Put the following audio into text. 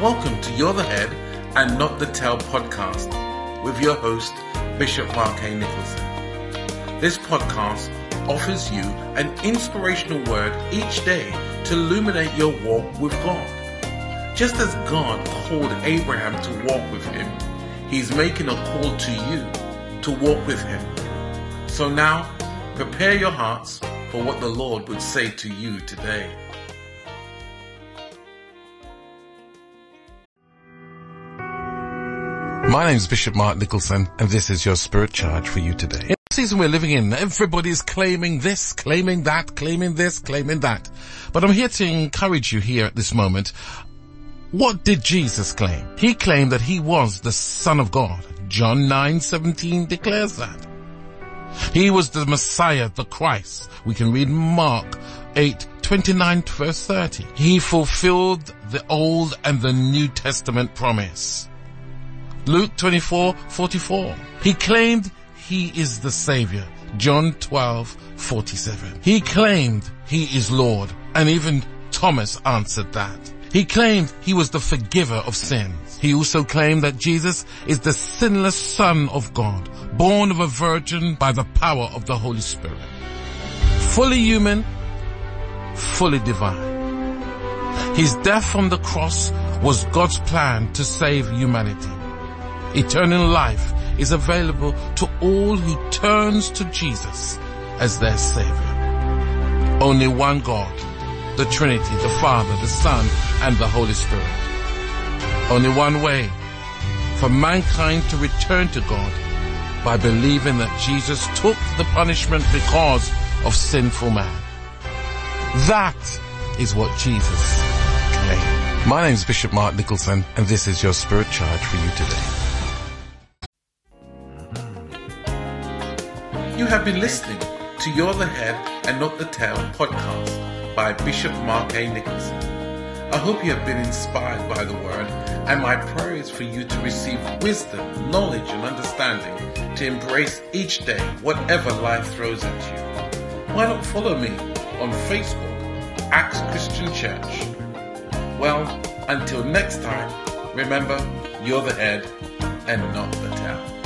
Welcome to You're the Head and Not the Tail podcast with your host, Bishop Mark A. Nicholson. This podcast offers you an inspirational word each day to illuminate your walk with God. Just as God called Abraham to walk with him, He's making a call to you to walk with Him. So now, prepare your hearts for what the Lord would say to you today. My name is Bishop Mark Nicholson, and this is your spirit charge for you today. In the season we're living in, everybody's claiming this, claiming that, claiming this, claiming that. But I'm here to encourage you here at this moment. What did Jesus claim? He claimed that he was the Son of God. John 9:17 declares that. He was the Messiah, the Christ. We can read Mark 8, 29 verse 30. He fulfilled the Old and the New Testament promise. Luke 24, 44. He claimed he is the Savior. John 12, 47. He claimed he is Lord. And even Thomas answered that. He claimed he was the forgiver of sins. He also claimed that Jesus is the sinless Son of God, born of a virgin by the power of the Holy Spirit. Fully human, fully divine. His death on the cross was God's plan to save humanity. Eternal life is available to all who turns to Jesus as their Savior. Only one God, the Trinity, the Father, the Son, and the Holy Spirit. Only one way for mankind to return to God by believing that Jesus took the punishment because of sinful man. That is what Jesus claimed. My name is Bishop Mark Nicholson, and this is your spirit charge for you today. You have been listening to You're the Head and Not the Tail podcast by Bishop Mark A. Nicholson. I hope you have been inspired by the word, and my prayer is for you to receive wisdom, knowledge, and understanding to embrace each day, whatever life throws at you. Why not follow me on Facebook, Acts Christian Church? Well, until next time, remember, you're the head and not the tail.